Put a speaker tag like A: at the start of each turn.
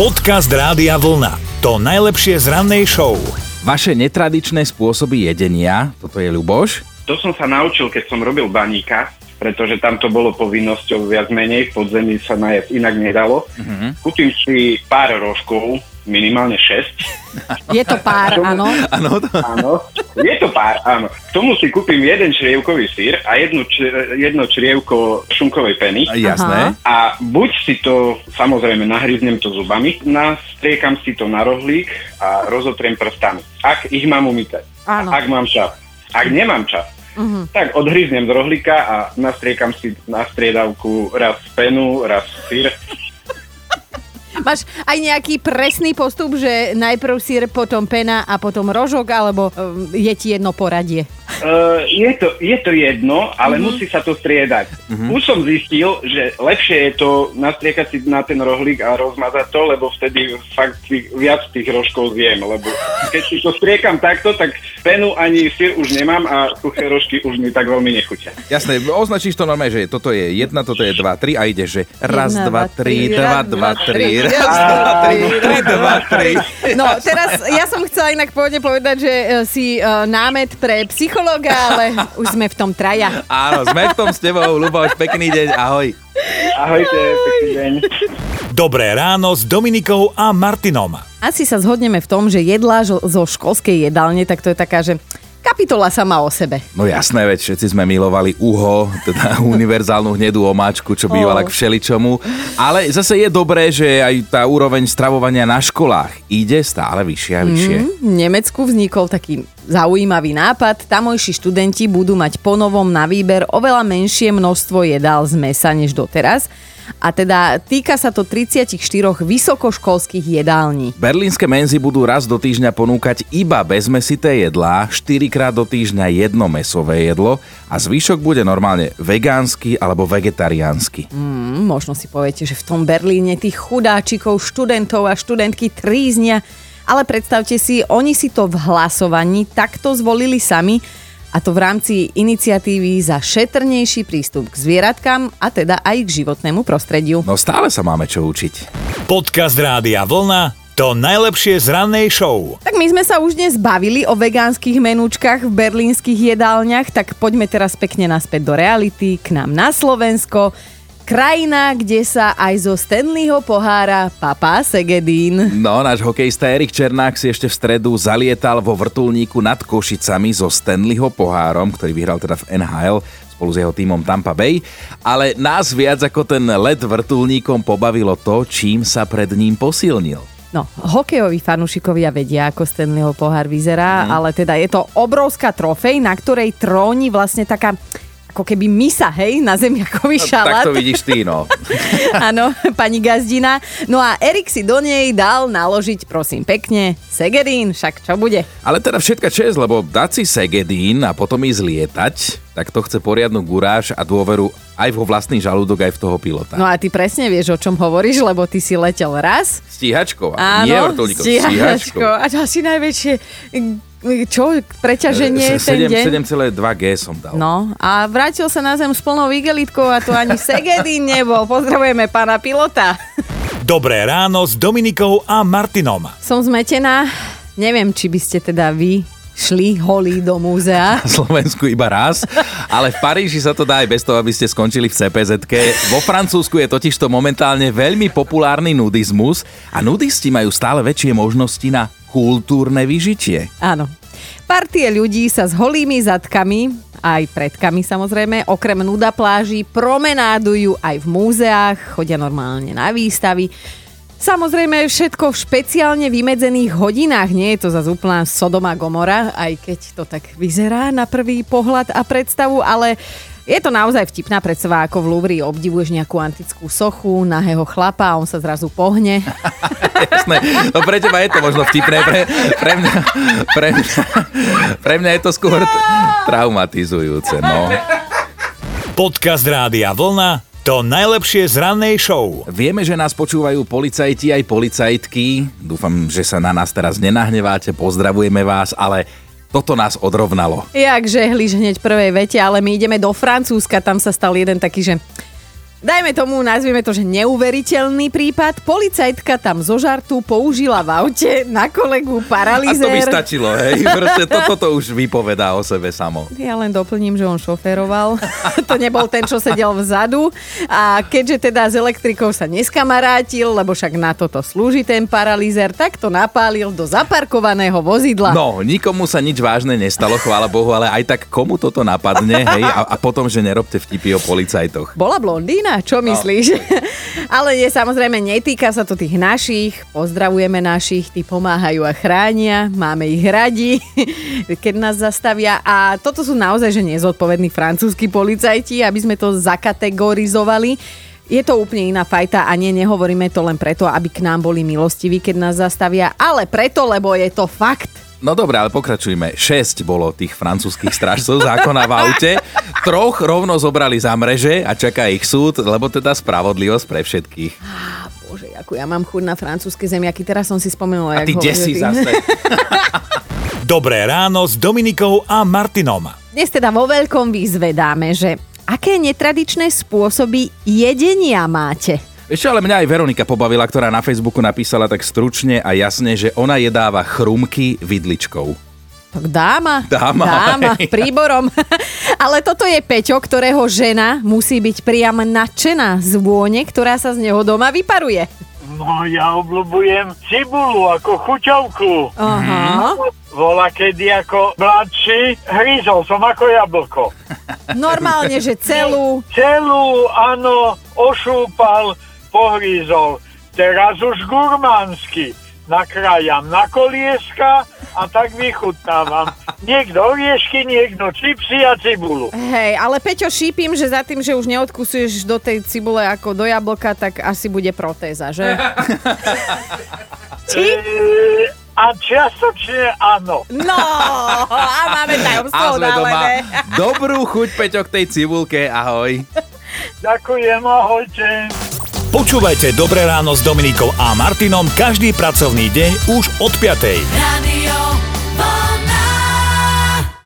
A: Podcast Rádia Vlna. To najlepšie z rannej show.
B: Vaše netradičné spôsoby jedenia, toto je Ľuboš.
C: To som sa naučil, keď som robil baníka, pretože tam to bolo povinnosťou viac menej, v podzemí sa najesť inak nedalo. Uh-huh. Kúpim si pár rožkov, minimálne 6.
D: Je to pár, áno.
B: Áno, to...
C: Áno, je to pár, áno. K tomu si kúpim jeden črievkový sír a jedno, č- jedno črievko šunkovej peny.
B: Jasné.
C: A buď si to, samozrejme, nahryznem to zubami, nastriekam si to na rohlík a rozotriem prstami. Ak ich mám umýtať.
D: Áno.
C: Ak mám čas. Ak nemám čas, uh-huh. tak odhryznem z rohlíka a nastriekam si na striedavku raz penu, raz sír.
D: Máš aj nejaký presný postup, že najprv sír, potom pena a potom rožok, alebo um, je ti jedno poradie?
C: Uh, je, to, je to jedno, ale mm-hmm. musí sa to striedať. Mm-hmm. Už som zistil, že lepšie je to nastriekať si na ten rohlík a rozmazať to, lebo vtedy fakt si viac tých rožkov zjem, lebo keď si to striekam takto, tak penu ani sír už nemám a suché rožky už mi tak veľmi nechutia.
B: Jasné, označíš to normálne, že toto je jedna, toto je dva, tri a ide, že raz,
D: Jedna,
B: dva,
D: dva,
B: tri,
D: tri,
B: dva,
D: raz,
B: dva,
D: dva,
B: tri, raz, dva, tri, tri, dva, tri.
D: No, teraz ja som chcela inak pôvodne povedať, že e, si uh, námet pre psychologa, ale už sme v tom traja.
B: Áno, sme v tom s tebou, Ľuboš, pekný deň, ahoj.
C: Ahojte, pekný deň.
A: Dobré ráno s Dominikou a Martinom.
D: Asi sa zhodneme v tom, že jedlá zo zo školskej jedálne, tak to je taká, že kapitola sama o sebe.
B: No jasné, veď všetci sme milovali uho, teda univerzálnu hnedú omáčku, čo bývala
D: Oh.
B: k všeličomu. Ale zase je dobré, že aj tá úroveň stravovania na školách ide stále vyššie a vyššie.
D: V Nemecku vznikol taký zaujímavý nápad. Tamojší študenti budú mať ponovom na výber oveľa menšie množstvo jedál z mesa než doteraz. A teda týka sa to 34 vysokoškolských jedální.
B: Berlínske menzy budú raz do týždňa ponúkať iba bezmesité jedlá, 4 krát do týždňa jedno mesové jedlo a zvyšok bude normálne vegánsky alebo vegetariánsky.
D: Hm, možno si poviete, že v tom Berlíne tých chudáčikov, študentov a študentky tríznia, ale predstavte si, oni si to v hlasovaní takto zvolili sami a to v rámci iniciatívy za šetrnejší prístup k zvieratkám a teda aj k životnému prostrediu.
B: No stále sa máme čo učiť.
A: Podcast Rádia Vlna. To najlepšie z rannej show.
D: Tak my sme sa už dnes bavili o vegánskych menúčkach v berlínskych jedálniach, tak poďme teraz pekne naspäť do reality, k nám na Slovensko. Krajina, kde sa aj zo Stanleyho pohára papá Segedín.
B: No, náš hokejista Erik Černák si ešte v stredu zalietal vo vrtulníku nad Košicami so Stanleyho pohárom, ktorý vyhral teda v NHL spolu s jeho týmom Tampa Bay. Ale nás viac ako ten let vrtulníkom pobavilo to, čím sa pred ním posilnil.
D: No, hokejoví fanúšikovia vedia, ako Stanleyho pohár vyzerá, mm. ale teda je to obrovská trofej, na ktorej tróni vlastne taká ako keby misa, hej, na zemiakový šalát.
B: Tak to vidíš ty, no.
D: Áno, pani gazdina. No a Erik si do nej dal naložiť, prosím, pekne, Segerín, však čo bude?
B: Ale teda všetka čest, lebo dať si Segedín a potom ísť lietať, tak to chce poriadnu guráž a dôveru aj vo vlastný žalúdok, aj v toho pilota.
D: No a ty presne vieš, o čom hovoríš, lebo ty si letel raz.
B: Stíhačkou, a nie
D: Áno,
B: vrtulníkom,
D: stíhačko.
B: stíhačkou.
D: A asi najväčšie, čo, preťaženie
B: Se-
D: ten
B: sedem-
D: deň?
B: 7,2G som dal.
D: No a vrátil sa na zem s plnou igelitkou a to ani Segedín nebol. Pozdravujeme pána pilota.
A: Dobré ráno s Dominikou a Martinom.
D: Som zmetená. Neviem, či by ste teda vy šli holí do múzea.
B: Na Slovensku iba raz, ale v Paríži sa to dá aj bez toho, aby ste skončili v cpz Vo Francúzsku je totižto momentálne veľmi populárny nudizmus a nudisti majú stále väčšie možnosti na kultúrne vyžitie.
D: Áno. Partie ľudí sa s holými zadkami, aj predkami samozrejme, okrem nuda pláží, promenádujú aj v múzeách, chodia normálne na výstavy. Samozrejme všetko v špeciálne vymedzených hodinách, nie je to za úplná Sodoma Gomora, aj keď to tak vyzerá na prvý pohľad a predstavu, ale je to naozaj vtipná predstava, ako v Louvre obdivuješ nejakú antickú sochu, nahého chlapa a on sa zrazu pohne.
B: Jasné, no pre teba je to možno vtipné, pre, pre, mňa, pre, mňa, pre mňa je to skôr t- traumatizujúce, no.
A: Podcast Rádia Vlna. To najlepšie z rannej show.
B: Vieme, že nás počúvajú policajti aj policajtky. Dúfam, že sa na nás teraz nenahneváte, pozdravujeme vás, ale toto nás odrovnalo.
D: Jak žehliš hneď prvej vete, ale my ideme do Francúzska, tam sa stal jeden taký, že Dajme tomu, nazvieme to, že neuveriteľný prípad. Policajtka tam zo žartu použila v aute na kolegu
B: A
D: paralizér.
B: to by stačilo, hej? Proste to, toto už vypovedá o sebe samo.
D: Ja len doplním, že on šoféroval. to nebol ten, čo sedel vzadu. A keďže teda s elektrikou sa neskamarátil, lebo však na toto slúži ten paralizér, tak to napálil do zaparkovaného vozidla.
B: No, nikomu sa nič vážne nestalo, chvála Bohu, ale aj tak komu toto napadne, hej? A, a potom, že nerobte vtipy o policajtoch.
D: Bola blondína? Čo myslíš? Ale nie, samozrejme, netýka sa to tých našich. Pozdravujeme našich, tí pomáhajú a chránia. Máme ich radi, keď nás zastavia. A toto sú naozaj, že nezodpovední francúzski policajti, aby sme to zakategorizovali. Je to úplne iná fajta a nie, nehovoríme to len preto, aby k nám boli milostiví, keď nás zastavia, ale preto, lebo je to fakt.
B: No dobré, ale pokračujme. Šesť bolo tých francúzskych strážcov zákona v aute. Troch rovno zobrali za mreže a čaká ich súd, lebo teda spravodlivosť pre všetkých.
D: Á, bože, ako ja mám chuť na francúzske zemiaky, teraz som si spomenula.
B: A ty
D: ty.
B: zase.
A: Dobré ráno s Dominikou a Martinom.
D: Dnes teda vo veľkom vyzvedáme, že aké netradičné spôsoby jedenia máte.
B: Ešte ale mňa aj Veronika pobavila, ktorá na Facebooku napísala tak stručne a jasne, že ona jedáva chrumky vidličkou.
D: Tak dáma.
B: Dáma,
D: Dáma, príborom. Ale toto je Peťo, ktorého žena musí byť priam nadšená z vône, ktorá sa z neho doma vyparuje.
E: No ja obľúbujem cibulu ako chuťovku.
D: Aha.
E: Vola kedy ako mladší, hryzol som ako jablko.
D: Normálne, že celú.
E: Celú, áno, ošúpal, pohrízol. Teraz už gurmánsky. Nakrájam na kolieska a tak vychutnávam. Niekto oriešky, niekto čipsy a cibulu.
D: Hej, ale Peťo, šípim, že za tým, že už neodkusuješ do tej cibule ako do jablka, tak asi bude protéza, že? Či?
E: E, a čiastočne áno.
D: No, a máme tajomstvo událené.
B: Dobrú chuť, Peťo, k tej cibulke. Ahoj.
E: Ďakujem, ahojte.
A: Počúvajte Dobré ráno s Dominikou a Martinom každý pracovný deň už od 5.
F: Radio